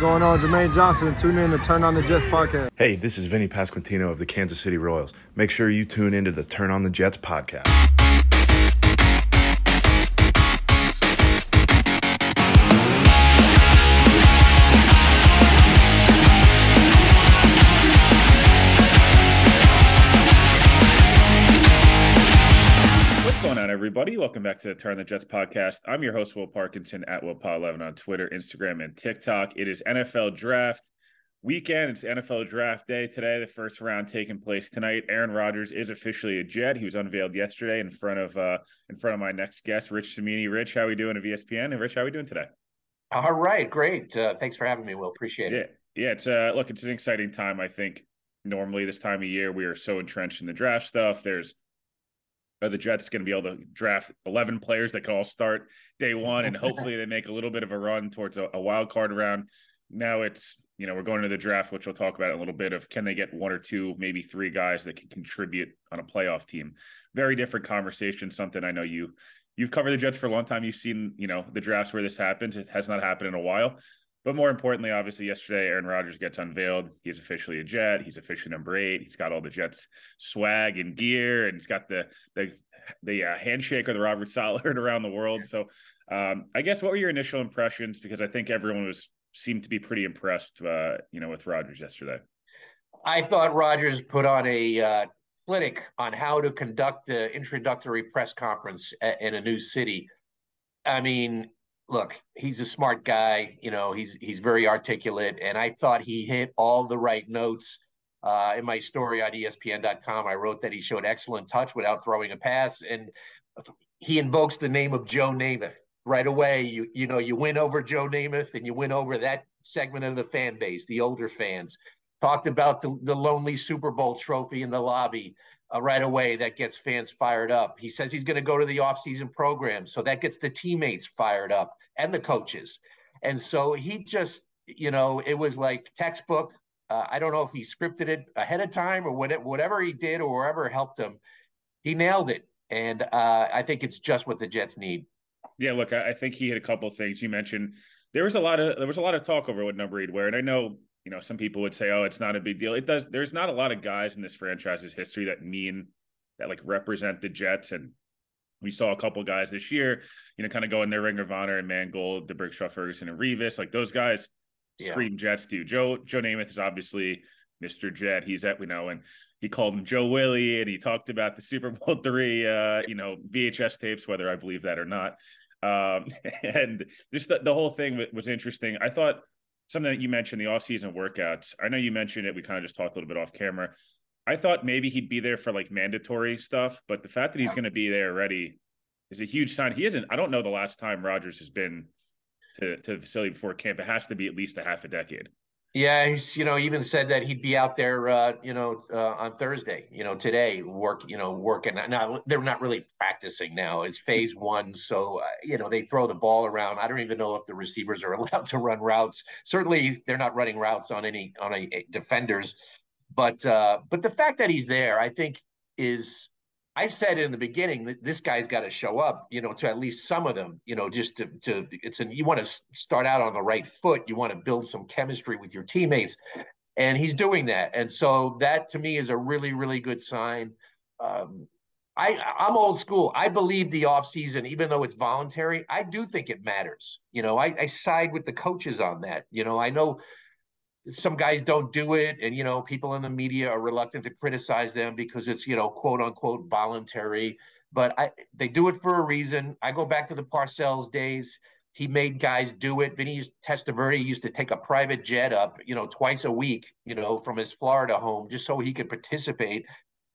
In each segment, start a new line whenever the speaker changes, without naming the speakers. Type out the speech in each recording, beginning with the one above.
Going on? Jermaine Johnson. Tune in to Turn on the Jets podcast.
Hey, this is Vinny Pasquantino of the Kansas City Royals. Make sure you tune into the Turn on the Jets podcast.
Everybody? Welcome back to the Turn the Jets podcast. I'm your host, Will Parkinson at WillPaw11 on Twitter, Instagram, and TikTok. It is NFL draft weekend. It's NFL draft day today. The first round taking place tonight. Aaron Rodgers is officially a Jet. He was unveiled yesterday in front of uh, in front of my next guest, Rich Cimini. Rich, how are we doing at ESPN? And Rich, how are we doing today?
All right, great. Uh, thanks for having me, Will. Appreciate
Yeah,
it.
yeah. It's uh, look, it's an exciting time. I think normally this time of year we are so entrenched in the draft stuff. There's are the Jets going to be able to draft 11 players that can all start day one, and hopefully they make a little bit of a run towards a, a wild card round. Now it's you know we're going to the draft, which we'll talk about in a little bit. Of can they get one or two, maybe three guys that can contribute on a playoff team? Very different conversation. Something I know you you've covered the Jets for a long time. You've seen you know the drafts where this happens. It has not happened in a while. But more importantly, obviously, yesterday Aaron Rodgers gets unveiled. He's officially a Jet. He's officially number eight. He's got all the Jets swag and gear, and he's got the the the uh, handshake or the Robert Saleh around the world. So, um, I guess what were your initial impressions? Because I think everyone was seemed to be pretty impressed, uh, you know, with Rodgers yesterday.
I thought Rodgers put on a uh, clinic on how to conduct an introductory press conference a- in a new city. I mean, look, he's a smart guy. You know, he's he's very articulate, and I thought he hit all the right notes. Uh, in my story on ESPN.com, I wrote that he showed excellent touch without throwing a pass, and he invokes the name of Joe Namath right away. You you know you win over Joe Namath, and you win over that segment of the fan base, the older fans. Talked about the, the lonely Super Bowl trophy in the lobby uh, right away. That gets fans fired up. He says he's going to go to the offseason program. So that gets the teammates fired up and the coaches. And so he just, you know, it was like textbook. Uh, I don't know if he scripted it ahead of time or whatever, whatever he did or wherever helped him. He nailed it. And uh, I think it's just what the Jets need.
Yeah, look, I, I think he hit a couple things. You mentioned there was a lot of there was a lot of talk over what number he'd wear, and I know you know some people would say, "Oh, it's not a big deal." It does. There's not a lot of guys in this franchise's history that mean that like represent the Jets, and we saw a couple guys this year, you know, kind of go in their Ring of Honor and Mangold, D'Brickashaw, Ferguson, and Revis. Like those guys
Yeah.
scream Jets do. Joe Joe Namath is obviously Mr. Jet. He's at we know, and he called him Joe Willie, and he talked about the Super Bowl three, uh, you know, VHS tapes, whether I believe that or not. Um, and just the, the whole thing was interesting. I thought something that you mentioned the off-season workouts. I know you mentioned it. We kind of just talked a little bit off camera. I thought maybe he'd be there for like mandatory stuff, but the fact that he's going to be there already is a huge sign. He isn't. I don't know the last time Rodgers has been to to the facility before camp. It has to be at least a half a decade.
Yeah, he's you know even said that he'd be out there uh, you know uh, on Thursday, you know today work you know working. Now they're not really practicing now. It's phase one, so uh, you know they throw the ball around. I don't even know if the receivers are allowed to run routes. Certainly, they're not running routes on any on a, a defenders. But uh, but the fact that he's there, I think, is I said in the beginning that this guy's got to show up, you know, to at least some of them, you know, just to, to it's an, you want to start out on the right foot. You want to build some chemistry with your teammates. And he's doing that. And so that to me is a really, really good sign. Um, I I'm old school. I believe the offseason, even though it's voluntary, I do think it matters. You know, I, I side with the coaches on that. You know, I know some guys don't do it, and you know, people in the media are reluctant to criticize them because it's you know, quote unquote, voluntary. But I they do it for a reason. I go back to the Parcells days. He made guys do it. Vinny Testaverde used to take a private jet up, you know, twice a week, you know, from his Florida home just so he could participate.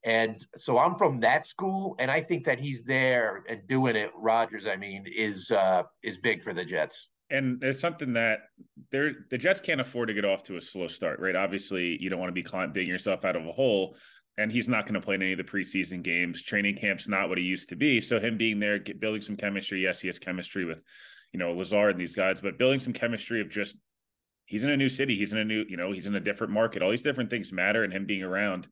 And so I'm from that school, and I think that he's there and doing it. rodgers I mean, is uh, is big for the Jets.
And it's something that they're the Jets can't afford to get off to a slow start, right? Obviously, you don't want to be digging yourself out of a hole. And he's not going to play in any of the preseason games. Training camp's not what he used to be. So him being there, get, building some chemistry. Yes, he has chemistry with, you know, Lazard and these guys, but building some chemistry of just he's in a new city, he's in a new, you know, he's in a different market. All these different things matter, and him being around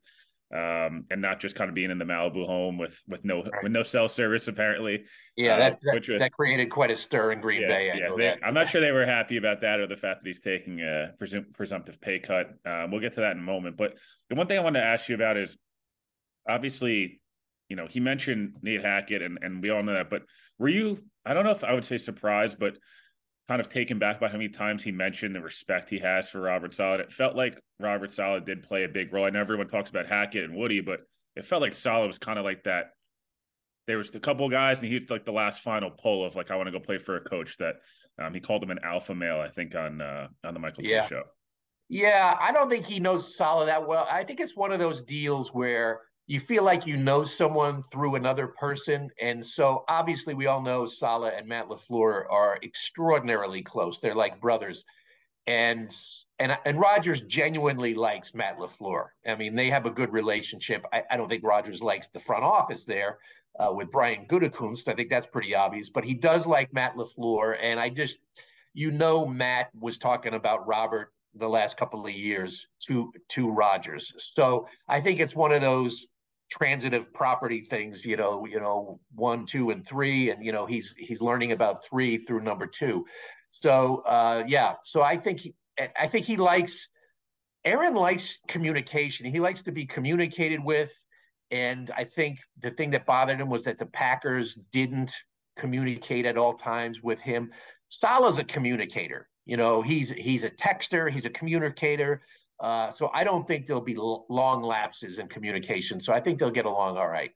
um, and not just kind of being in the Malibu home with with no right. with no cell service apparently.
Yeah, that uh, that, was, that, created quite a stir in Green
yeah,
Bay.
I yeah, they, I'm not sure they were happy about that or the fact that he's taking a presum- presumptive pay cut. Um, we'll get to that in a moment. But the one thing I want to ask you about is obviously, you know, he mentioned Nate Hackett, and and we all know that. But were you? I don't know if I would say surprised, but kind of taken back by how many times he mentioned the respect he has for Robert Saleh. It felt like Robert Saleh did play a big role. I know everyone talks about Hackett and Woody, but it felt like Saleh was kind of like that. There was a couple guys, and he was like the last final pull of like, I want to go play for a coach. That um, he called him an alpha male, I think, on uh, on the Michael yeah. show.
Yeah, I don't think he knows Saleh that well. I think it's one of those deals where you feel like you know someone through another person. And so obviously we all know Saleh and Matt LaFleur are extraordinarily close. They're like brothers. And and and Rodgers genuinely likes Matt LaFleur. I mean, they have a good relationship. I, I don't think Rodgers likes the front office there uh, with Brian Gutekunst. I think that's pretty obvious, but he does like Matt LaFleur. And I just, you know, Matt was talking about Robert the last couple of years to to Rodgers. So I think it's one of those transitive property things you know you know one two and three and you know he's he's learning about three through number two. So uh yeah so i think he i think he likes aaron likes communication. He likes to be communicated with and i think the thing that bothered him was that the packers didn't communicate at all times with him. Saleh's a communicator you know he's he's a texter he's a communicator uh, so I don't think there'll be l- long lapses in communication. So I think they'll get along all right.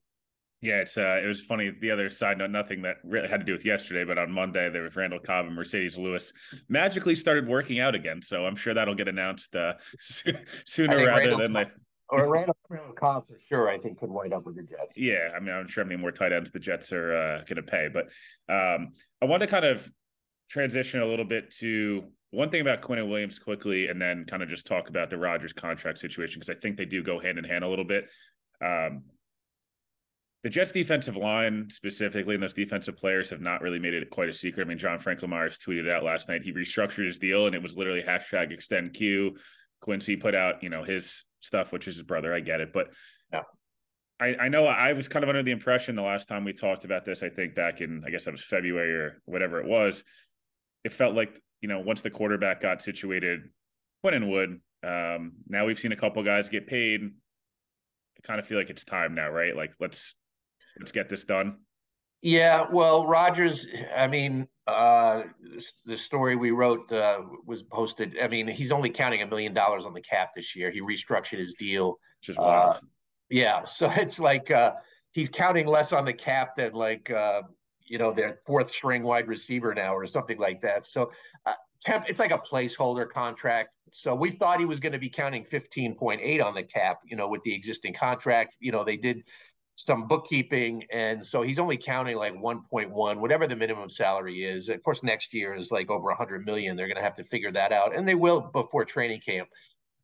Yeah, it's uh, it was funny. The other side note, nothing that really had to do with yesterday, but on Monday there was Randall Cobb and Marcedes Lewis magically started working out again. So I'm sure that'll get announced uh, sooner rather Randall than later.
Or Randall, Randall Cobb for sure, I think could wind up with the Jets.
Yeah, I mean, I'm sure how many more tight ends the Jets are uh, going to pay, but um, I want to kind of transition a little bit to one thing about Quinnen Williams quickly, and then kind of just talk about the Rodgers contract situation because I think they do go hand in hand a little bit. Um, the Jets defensive line specifically, and those defensive players have not really made it quite a secret. I mean, John Franklin Myers tweeted out last night he restructured his deal, and it was literally hashtag extend Q. Quincy put out, you know, his stuff, which is his brother. I get it, but yeah. I, I know I was kind of under the impression the last time we talked about this. I think back in, I guess that was February or whatever it was. It felt like you know, once the quarterback got situated, Quinnen Wood. Um, now we've seen a couple guys get paid. I kind of feel like it's time now, right? Like let's let's get this done.
Yeah, well, Rodgers. I mean, uh, the story we wrote uh, was posted. I mean, he's only counting a million dollars on the cap this year. He restructured his deal.
Just wild. Uh,
yeah, so it's like uh, he's counting less on the cap than like uh, you know their fourth string wide receiver now or something like that. So uh, temp, it's like a placeholder contract. So we thought he was going to be counting 15.8 on the cap, you know, with the existing contract. You know, they did some bookkeeping, and so he's only counting like 1.1, whatever the minimum salary is. Of course, next year is like over 100 million. They're going to have to figure that out, and they will before training camp.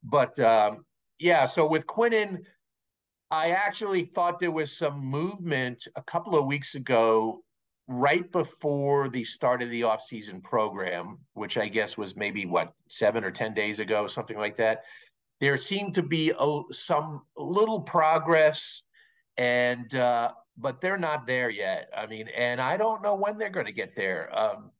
But um, yeah, so with Quinnen. I actually thought there was some movement a couple of weeks ago right before the start of the offseason program, which I guess was maybe what seven or ten days ago, something like that. There seemed to be a, some little progress, and uh, but they're not there yet. I mean, and I don't know when they're going to get there. Um,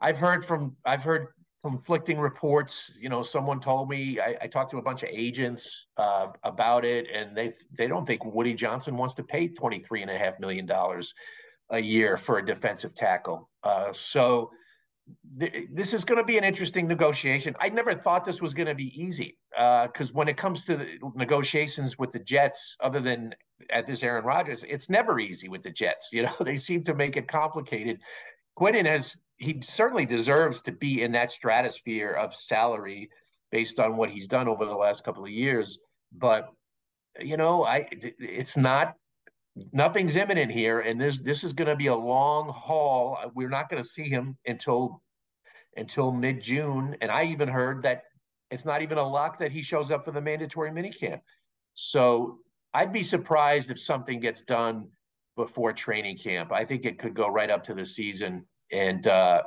I've heard from I've heard conflicting reports. You know, someone told me I, I talked to a bunch of agents uh, about it, and they they don't think Woody Johnson wants to pay twenty three and a half million dollars a year for a defensive tackle. Uh, so th- this is going to be an interesting negotiation. I never thought this was going to be easy because uh, when it comes to negotiations with the Jets, other than at this Aaron Rodgers, it's never easy with the Jets. You know, they seem to make it complicated. Quinnen has he certainly deserves to be in that stratosphere of salary based on what he's done over the last couple of years. But you know, I it's not nothing's imminent here, and this this is going to be a long haul. We're not going to see him until until mid June, and I even heard that it's not even a lock that he shows up for the mandatory minicamp. So I'd be surprised if something gets done before training camp. I think it could go right up to the season, and uh,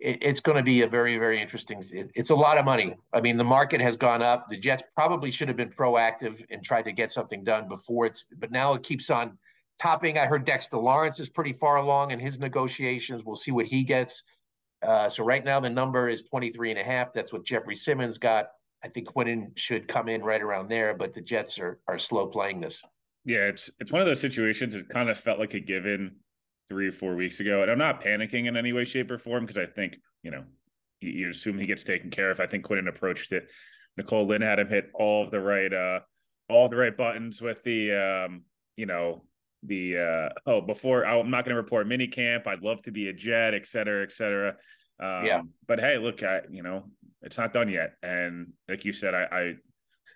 it, it's going to be a very, very interesting. It, it's a lot of money. I mean, the market has gone up. The Jets probably should have been proactive and tried to get something done before it's, but now it keeps on topping. I heard Dexter Lawrence is pretty far along in his negotiations. We'll see what he gets. Uh, so right now the number is 23 and a half. That's what Jeffrey Simmons got. I think Quinnen should come in right around there, but the Jets are are slow playing this.
Yeah, it's it's one of those situations. It kind of felt like a given three or four weeks ago, and I'm not panicking in any way, shape, or form because I think you know you, you, assume he gets taken care of. I think Quinnen approached it. Nicole Lynn had him hit all of the right uh all the right buttons with the um you know the uh oh before I'm not going to report mini camp. I'd love to be a Jet, et cetera, et cetera. Um, yeah. But hey, look, I you know it's not done yet, and like you said, I, I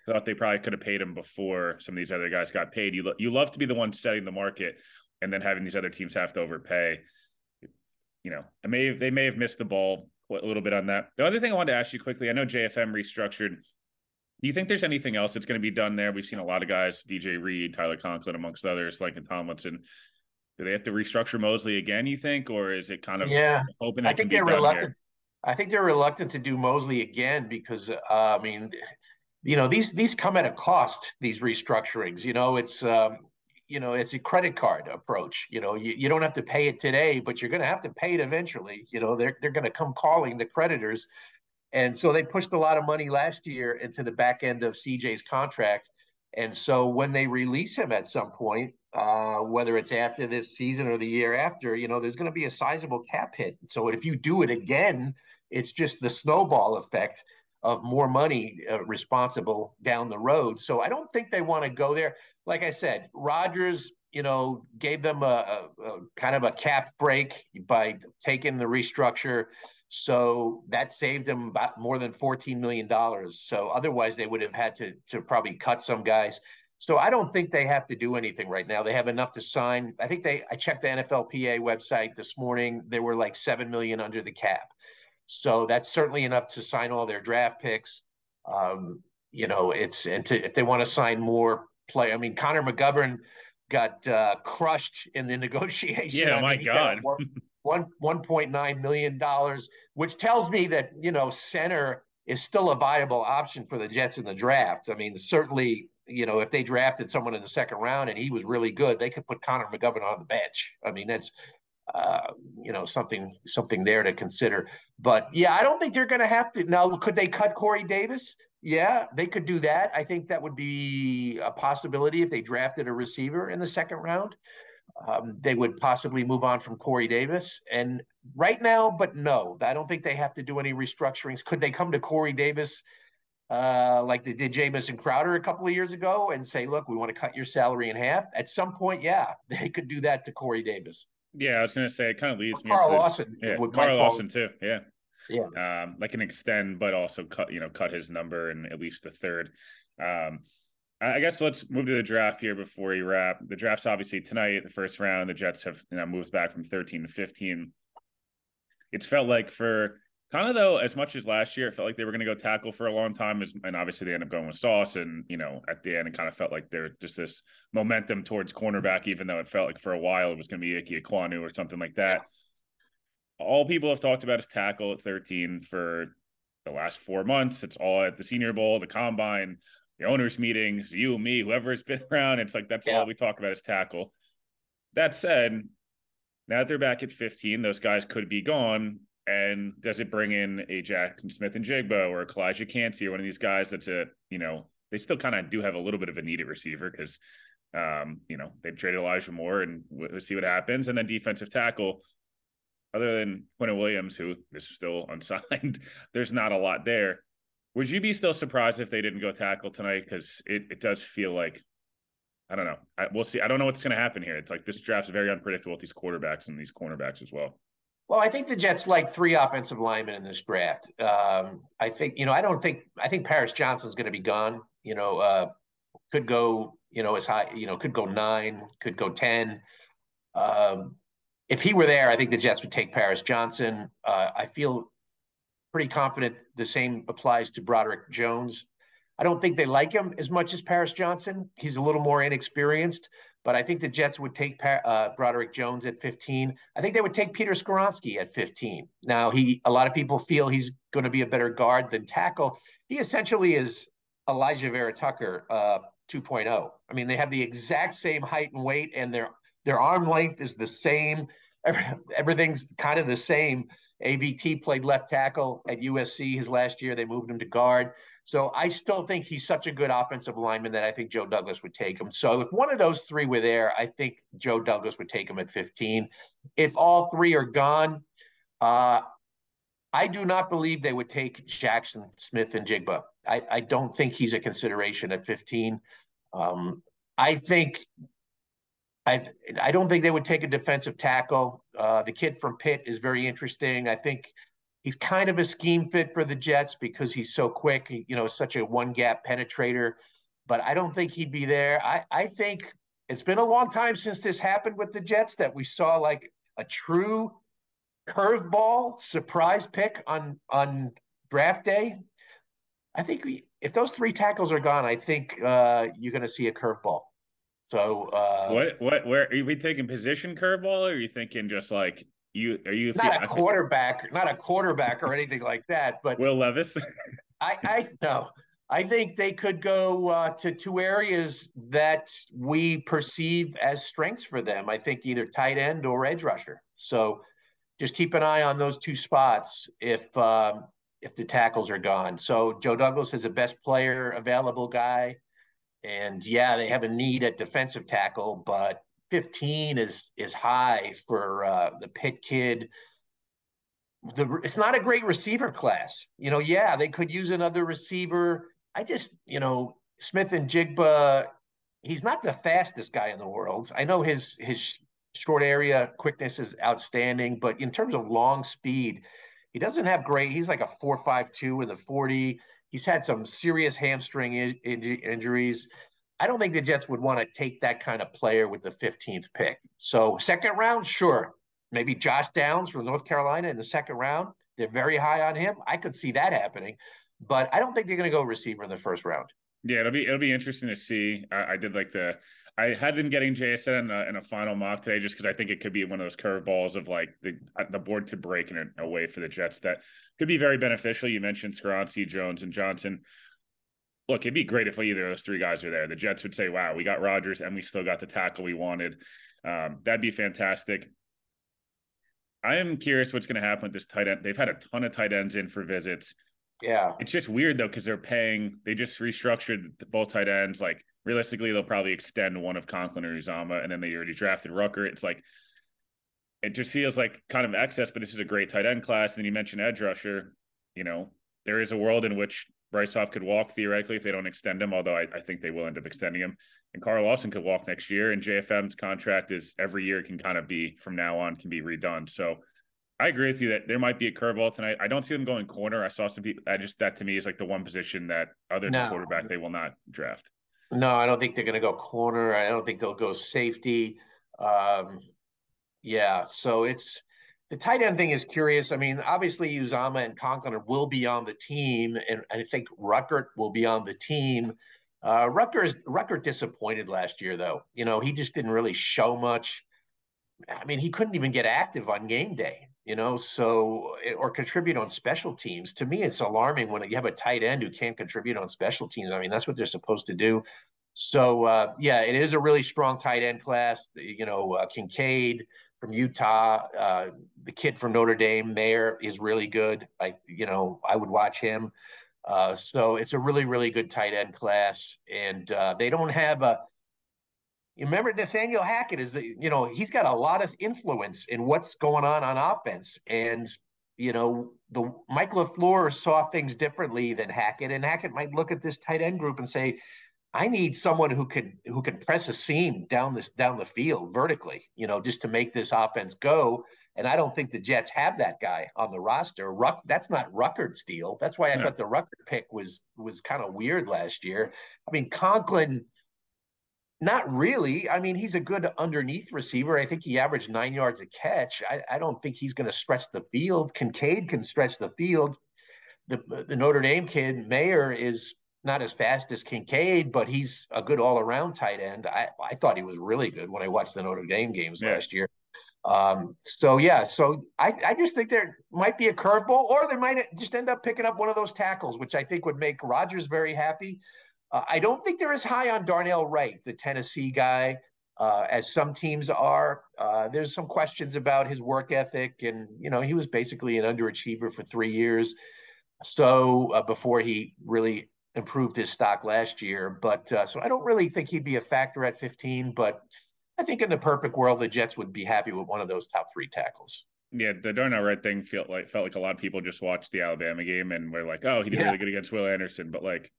thought they probably could have paid him before some of these other guys got paid. You lo- you love to be the one setting the market, and then having these other teams have to overpay. You know, I may have, they may have missed the ball a little bit on that. The other thing I wanted to ask you quickly, I know JFM restructured. Do you think there's anything else that's going to be done there? We've seen a lot of guys, DJ Reed, Tyler Conklin, amongst others, like Tomlinson. Do they have to restructure Mosley again? You think, or is it kind of
yeah? Hoping I think they're reluctant. Here? I think they're reluctant to do Mosley again because uh, I mean, you know these these come at a cost. These restructurings, you know, it's um, you know it's a credit card approach. You know, you, you don't have to pay it today, but you're going to have to pay it eventually. You know, they're they're going to come calling the creditors, and so they pushed a lot of money last year into the back end of CJ's contract. And so when they release him at some point, uh, whether it's after this season or the year after, you know, there's going to be a sizable cap hit. So if you do it again, it's just the snowball effect of more money uh, responsible down the road. So I don't think they want to go there. Like I said, Rodgers, you know, gave them a, a, a kind of a cap break by taking the restructure. So that saved them about more than $14 million. So otherwise they would have had to, to probably cut some guys. So I don't think they have to do anything right now. They have enough to sign. I think they I checked the NFLPA website this morning. They were like 7 million under the cap. So that's certainly enough to sign all their draft picks. Um, you know, it's and to, if they want to sign more play, I mean, Connor McGovern got uh, crushed in the negotiation.
Yeah, I my God.
One one point nine million dollars, which tells me that you know center is still a viable option for the Jets in the draft. I mean, certainly you know, if they drafted someone in the second round and he was really good, they could put Connor McGovern on the bench. I mean, that's uh, you know something something there to consider. But yeah, I don't think they're going to have to. Now, could they cut Corey Davis? Yeah, they could do that. I think that would be a possibility if they drafted a receiver in the second round. Um, they would possibly move on from Corey Davis. And right now, but no, I don't think they have to do any restructurings. Could they come to Corey Davis uh, like they did Jamison Crowder a couple of years ago and say, look, we want to cut your salary in half. At some point, yeah, they could do that to Corey Davis.
Yeah, I was going to say it kind of leads
me Carl
to
Lawson.
Yeah, Carl Lawson too. Yeah.
Yeah.
Um, like an extend, but also cut, you know, cut his number and at least a third. Um, I guess let's move to the draft here before we wrap. The draft's obviously tonight, the first round. The Jets have you know moved back from 13 to 15. It's felt like for Kind of though, as much as last year, it felt like they were going to go tackle for a long time, and obviously they end up going with Sauce. And you know, at the end, it kind of felt like there just this momentum towards cornerback, even though it felt like for a while it was going to be Ike Ekwonu or something like that. All people have talked about is tackle at 13 for the last four months. It's all at the Senior Bowl, the Combine, the owners' meetings, you, me, whoever has been around. It's like that's yeah. all we talk about is tackle. That said, now that they're back at 15, those guys could be gone And does it bring in a Jaxon Smith-Njigba or a Calijah Kancey or one of these guys that's a, you know, they still kind of do have a little bit of a needed receiver because, um, you know, they've traded Elijah Moore and we'll see what happens. And then defensive tackle, other than Quinnen Williams, who is still unsigned, there's not a lot there. Would you be still surprised if they didn't go tackle tonight? Because it, it does feel like I don't know. I, we'll see. I don't know what's going to happen here. It's like this draft's very unpredictable with these quarterbacks and these cornerbacks as well.
Well, I think the Jets like three offensive linemen in this draft. Um, I think you know. I don't think. I think Paris Johnson's going to be gone. You know, uh, could go. You know, as high. You know, could go nine. Could go ten. Um, if he were there, I think the Jets would take Paris Johnson. Uh, I feel pretty confident the same applies to Broderick Jones. I don't think they like him as much as Paris Johnson. He's a little more inexperienced, but I think the Jets would take uh, Broderick Jones at 15. I think they would take Peter Skoronski at 15. Now, he a lot of people feel he's going to be a better guard than tackle. He essentially is Alijah Vera-Tucker uh, 2.0. I mean, they have the exact same height and weight, and their their arm length is the same. Everything's kind of the same. AVT played left tackle at USC his last year. They moved him to guard. So I still think he's such a good offensive lineman that I think Joe Douglas would take him. So if one of those three were there, I think Joe Douglas would take him at 15. If all three are gone, uh, I do not believe they would take Jaxon Smith-Njigba. I, I don't think he's a consideration at 15. Um, I think I I don't think they would take a defensive tackle. Uh, the kid from Pitt is very interesting. I think he's kind of a scheme fit for the Jets because he's so quick. You know, such a one gap penetrator. But I don't think he'd be there. I, I think it's been a long time since this happened with the Jets that we saw like a true curveball surprise pick on on draft day. I think we, if those three tackles are gone, I think uh, you're going to see a curveball. So uh,
what what where are you taking position curveball or are you thinking just like you are you
not a quarterback, think, not a quarterback or anything like that, but
Will Levis.
I I no. I think they could go uh, to two areas that we perceive as strengths for them. I think either tight end or edge rusher. So just keep an eye on those two spots if um, if the tackles are gone. So Joe Douglas is the best player available guy, and yeah, they have a need at defensive tackle, but 15 is is high for uh, the Pitt kid. The it's not a great receiver class. You know, yeah, they could use another receiver. I just, you know, Smith-Njigba, he's not the fastest guy in the world. I know his his short area quickness is outstanding, but in terms of long speed, he doesn't have great. He's like a four five two in the 40. He's had some serious hamstring in- injuries. I don't think the Jets would want to take that kind of player with the 15th pick. So, second round, sure. Maybe Josh Downs from North Carolina in the second round. They're very high on him. I could see that happening, but I don't think they're going to go receiver in the first round.
Yeah, it'll be it'll be interesting to see. I, I did like the I had them getting JSN in a, in a final mock today just because I think it could be one of those curveballs of like the the board could break in a, a, way for the Jets that could be very beneficial. You mentioned Skoronski, Jones, and Johnson look, it'd be great if either of those three guys are there. The Jets would say, wow, we got Rodgers and we still got the tackle we wanted. Um, that'd be fantastic. I am curious what's going to happen with this tight end. They've had a ton of tight ends in for visits.
Yeah.
It's just weird though, because they're paying, they just restructured both tight ends. Like realistically, they'll probably extend one of Conklin or Uzomah, and then they already drafted Ruckert. It's like, it just feels like kind of excess, but this is a great tight end class. And then you mentioned edge rusher. You know, there is a world in which Bryce Huff could walk theoretically if they don't extend him, although I, I, think they will end up extending him. And Carl Lawson could walk next year. And JFM's contract is every year can kind of be from now on can be redone. So I agree with you that there might be a curveball tonight. I don't see them going corner. I saw some people. I just that to me is like the one position that other than no. quarterback they will not draft.
No, I don't think they're going to go corner. I don't think they'll go safety. Um, yeah, so it's the tight end thing is curious. I mean, obviously Uzomah and Conklin will be on the team, and I think Ruckert will be on the team. Uh, Ruckert is Ruckert disappointed last year, though. You know, he just didn't really show much. I mean, he couldn't even get active on game day. You know, so or contribute on special teams. To me, it's alarming when you have a tight end who can't contribute on special teams. I mean, that's what they're supposed to do. So uh, yeah, it is a really strong tight end class. You know, uh, Kincaid, from Utah. Uh, the kid from Notre Dame, Mayer, is really good. I, you know, I would watch him. Uh, so it's a really, really good tight end class, and uh, they don't have a. You remember Nathaniel Hackett is, you know, he's got a lot of influence in what's going on on offense, and you know, the Mike LaFleur saw things differently than Hackett, and Hackett might look at this tight end group and say, I need someone who can who can press a seam down this down the field vertically, you know, just to make this offense go. And I don't think the Jets have that guy on the roster. Ruck, that's not Ruckert's deal. That's why I thought the Ruckert pick was was kind of weird last year. I mean, Conklin, not really. I mean, he's a good underneath receiver. I think he averaged nine yards a catch. I, I don't think he's going to stretch the field. Kincaid can stretch the field. The the Notre Dame kid Mayer is not as fast as Kincaid, but he's a good all around tight end. I, I thought he was really good when I watched the Notre Dame games yeah. last year. Um, so yeah, so I, I just think there might be a curveball, or they might just end up picking up one of those tackles, which I think would make Rodgers very happy. Uh, I don't think they're as high on Darnell Wright, the Tennessee guy, uh, as some teams are. Uh, there's some questions about his work ethic, and you know he was basically an underachiever for three years. So uh, before he really improved his stock last year. But uh, so I don't really think he'd be a factor at 15. But I think in the perfect world, the Jets would be happy with one of those top three tackles.
Yeah, the Darnell Wright thing felt like felt like a lot of people just watched the Alabama game and were like, "Oh, he did yeah. really good against Will Anderson," but like,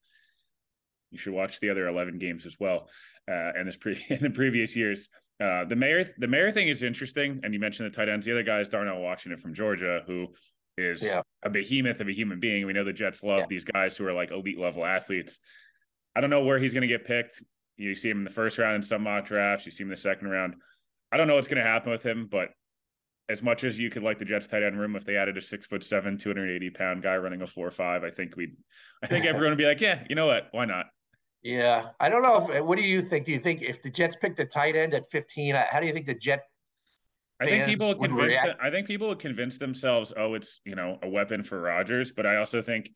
you should watch the other eleven games as well. Uh, and this pre in the previous years, uh, the Mayer the Mayer thing is interesting, and you mentioned the tight ends. The other guy is Darnell Washington from Georgia, who is yeah. a behemoth of a human being. We know the Jets love yeah. these guys who are like elite level athletes. I don't know where he's going to get picked. You see him in the first round in some mock drafts. You see him in the second round. I don't know what's going to happen with him, but as much as you could like the Jets tight end room, if they added a six foot seven, 280 pound guy running a four five, I think we'd, I think everyone would be like, yeah, you know what? Why not?
Yeah. I don't know if, eh, what do you think? Do you think if the Jets picked a tight end at 15, uh, how do you think the Jet
I think people would convince them, I think people would convince themselves, oh, it's you know a weapon for Rodgers. But I also think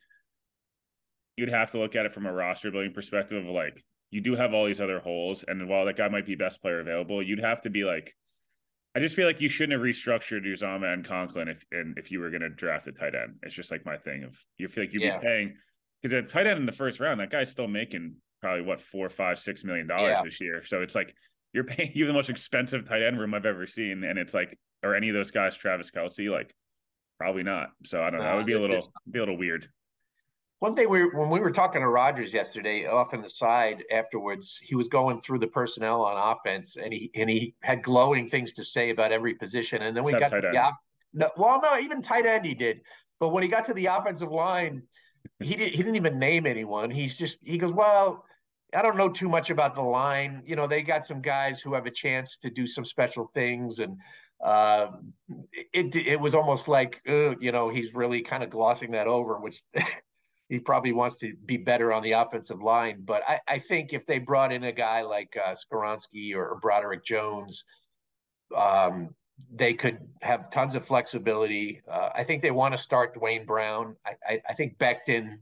you'd have to look at it from a roster building perspective of like you do have all these other holes, and while that guy might be best player available, you'd have to be like, I just feel like you shouldn't have restructured Uzomah and Conklin if and if you were going to draft a tight end. It's just like my thing of you feel like you'd yeah. be paying because a tight end in the first round, that guy's still making probably what four, five, six million dollars yeah. this year. So it's like you're paying you the most expensive tight end room I've ever seen, and it's like, are any of those guys Travis Kelce? Like, probably not. So I don't know. It would be a little be a little weird.
One thing we when we were talking to Rodgers yesterday, off in the side afterwards, he was going through the personnel on offense, and he and he had glowing things to say about every position. And then we Except got to the no, well, no, even tight end he did. But when he got to the offensive line, he did, he didn't even name anyone. He's just he goes, well, I don't know too much about the line. You know, they got some guys who have a chance to do some special things, and uh, it it was almost like you know he's really kind of glossing that over, which he probably wants to be better on the offensive line. But I, I think if they brought in a guy like uh, or Broderick Jones, um, they could have tons of flexibility. Uh, I think they want to start Duane Brown. I, I, I think Becton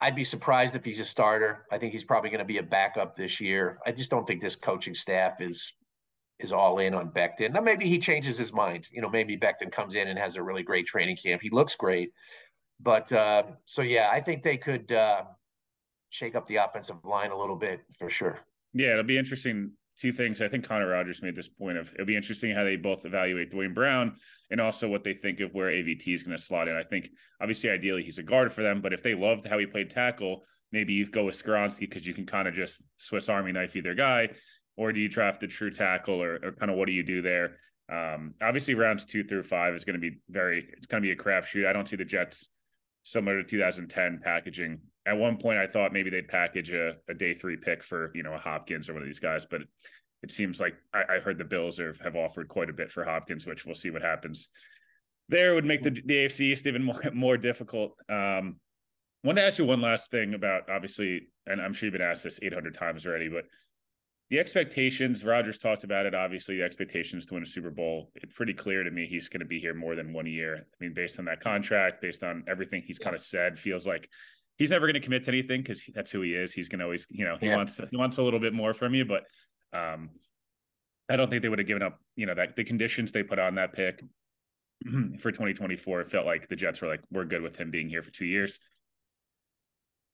I'd be surprised if he's a starter. I think he's probably going to be a backup this year. I just don't think this coaching staff is is all in on Becton. Now maybe he changes his mind. You know, maybe Becton comes in and has a really great training camp. He looks great, but uh, so yeah, I think they could uh, shake up the offensive line a little bit for sure.
Yeah, it'll be interesting two things. I think Connor Rogers made this point of it'll be interesting how they both evaluate Duane Brown and also what they think of where AVT is going to slot in. I think obviously ideally he's a guard for them, but if they loved how he played tackle, maybe you go with Skoronski because you can kind of just Swiss Army knife either guy, or do you draft a true tackle, or, or kind of what do you do there? Um, obviously, rounds two through five is going to be very. It's going to be a crapshoot. I don't see the Jets similar to 2010 packaging at one point I thought maybe they'd package a, a day three pick for you know a Hopkins or one of these guys, but it seems like I, I heard the Bills have, have offered quite a bit for Hopkins, which we'll see what happens. There would make the, the AFC East even more more difficult. Um, I want to ask you one last thing about obviously, and I'm sure you've been asked this 800 times already, but the expectations, Rodgers talked about it. Obviously, the expectations to win a Super Bowl. It's pretty clear to me he's going to be here more than one year. I mean, based on that contract, based on everything he's kind of said, feels like he's never going to commit to anything because that's who he is. He's going to always, you know, he yeah. wants he wants a little bit more from you, but um, I don't think they would have given up, you know, that the conditions they put on that pick for 2024 it felt like the Jets were like, we're good with him being here for two years.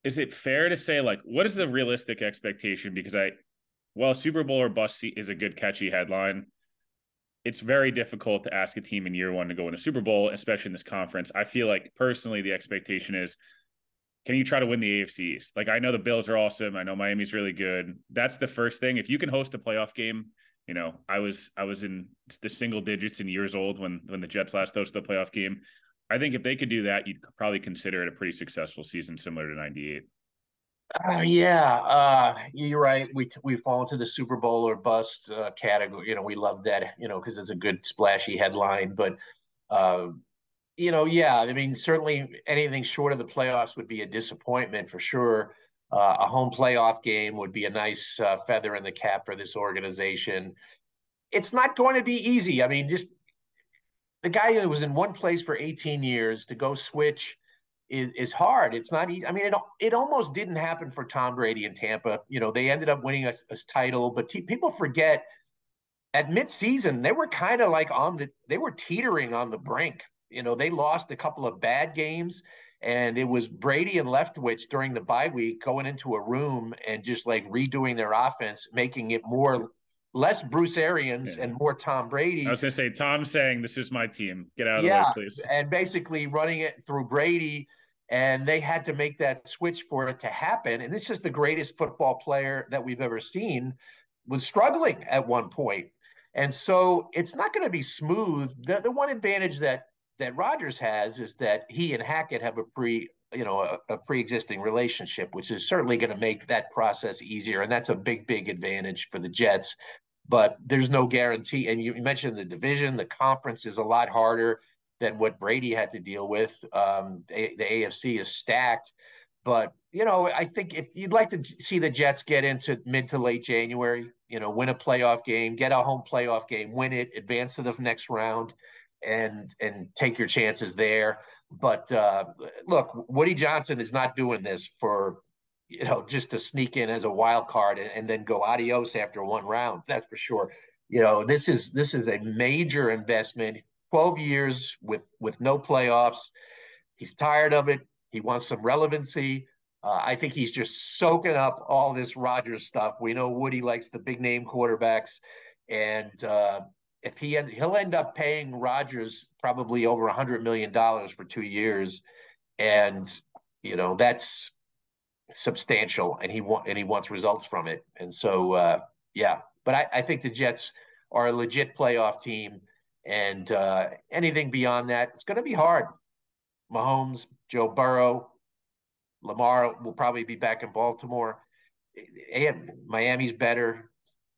Is it fair to say, like, what is the realistic expectation? Because I, well, Super Bowl or bust is a good catchy headline. It's very difficult to ask a team in year one to go in a Super Bowl, especially in this conference. I feel like personally, the expectation is can you try to win the AFC East? Like I know the Bills are awesome. I know Miami's really good. That's the first thing. If you can host a playoff game, you know, I was I was in the single digits in years old when when the Jets last hosted the playoff game. I think if they could do that, you'd probably consider it a pretty successful season, similar to '98.
Uh, yeah, uh, you're right. We we fall into the Super Bowl or bust uh, category. You know, we love that. You know, because it's a good splashy headline. But uh, you know, yeah, I mean, certainly anything short of the playoffs would be a disappointment for sure. Uh, a home playoff game would be a nice uh, feather in the cap for this organization. It's not going to be easy. I mean, just the guy who was in one place for 18 years to go switch is, is hard. It's not easy. I mean, it, it almost didn't happen for Tom Brady in Tampa. You know, they ended up winning a, a title, but people forget at midseason, they were kind of like on the, they were teetering on the brink you know, they lost a couple of bad games, and it was Brady and Leftwich during the bye week going into a room and just like redoing their offense, making it more less Bruce Arians yeah. and more Tom Brady.
I was gonna say Tom saying, "This is my team. Get out of yeah, the way, please."
And basically running it through Brady, and they had to make that switch for it to happen. And this is the greatest football player that we've ever seen was struggling at one point. And so it's not going to be smooth. The, the one advantage that that Rodgers has is that he and Hackett have a pre you know a, a pre-existing relationship which is certainly going to make that process easier and that's a big big advantage for the jets. But there's no guarantee and you mentioned the division the conference is a lot harder than what brady had to deal with. Um, the, the afc is stacked but you know i think if you'd like to see the jets get into mid to late january you know win a playoff game get a home playoff game win it advance to the next round and and take your chances there. But uh, look, Woody Johnson is not doing this for you know just to sneak in as a wild card and, and then go adios after one round. That's for sure. You know this is this is a major investment. Twelve years with with no playoffs. He's tired of it. He wants some relevancy. Uh, I think he's just soaking up all this Rodgers stuff. We know Woody likes the big name quarterbacks, and uh, if he end, he'll end up paying Rodgers probably over a hundred million dollars for two years, and you know that's substantial, and he want and he wants results from it, and so uh, yeah. But I, I think the Jets are a legit playoff team, and uh, anything beyond that, it's going to be hard. Mahomes, Joe Burrow, Lamar will probably be back in Baltimore. And Miami's better.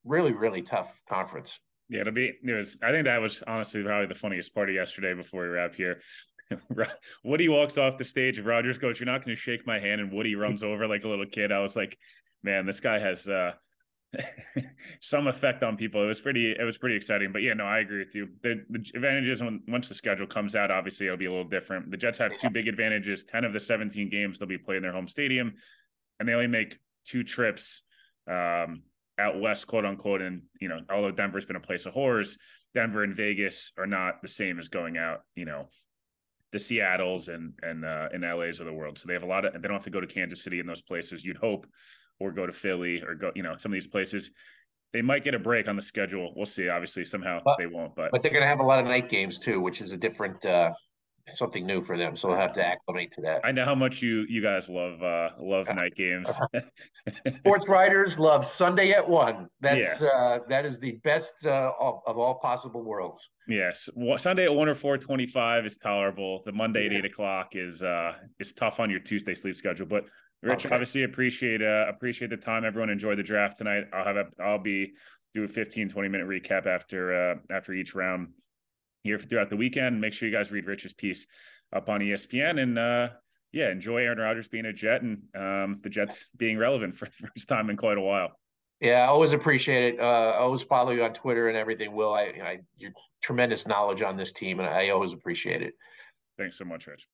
Really, really tough conference.
Yeah, it'll be. It was. I think that was honestly probably the funniest part of yesterday before we wrap here. Woody walks off the stage. Rodgers goes, "You're not going to shake my hand," and Woody runs over like a little kid. I was like, "Man, this guy has uh, some effect on people." It was pretty. It was pretty exciting. But yeah, no, I agree with you. The, the advantages when once the schedule comes out, obviously it'll be a little different. The Jets have two big advantages: ten of the seventeen games they'll be playing in their home stadium, and they only make two trips. Um, out west, quote unquote. And, you know, although Denver's been a place of horrors, Denver and Vegas are not the same as going out, you know, the Seattles and and uh and LA's of the world. So they have a lot of they don't have to go to Kansas City in those places, you'd hope, or go to Philly or go, you know, some of these places. They might get a break on the schedule. We'll see. Obviously, somehow but, they won't, but
but they're gonna have a lot of night games too, which is a different uh something new for them. So they'll have to acclimate to that.
I know how much you you guys love uh love night games.
Sports writers love Sunday at one. That's yeah. uh that is the best uh, of, of all possible worlds.
Yes, Sunday at one or four twenty five is tolerable. The Monday yeah. at eight o'clock is uh is tough on your Tuesday sleep schedule. But Rich, okay. obviously appreciate uh appreciate the time. Everyone enjoy the draft tonight. I'll have a I'll be do a 15, 20 minute recap after uh after each round here throughout the weekend. Make sure you guys read Rich's piece up on ESPN and uh, yeah, enjoy Aaron Rodgers being a Jet and um, the Jets being relevant for the first time in quite a while.
Yeah, I always appreciate it. Uh, I always follow you on Twitter and everything. Will I, I your tremendous knowledge on this team, and I always appreciate it.
Thanks so much, Rich.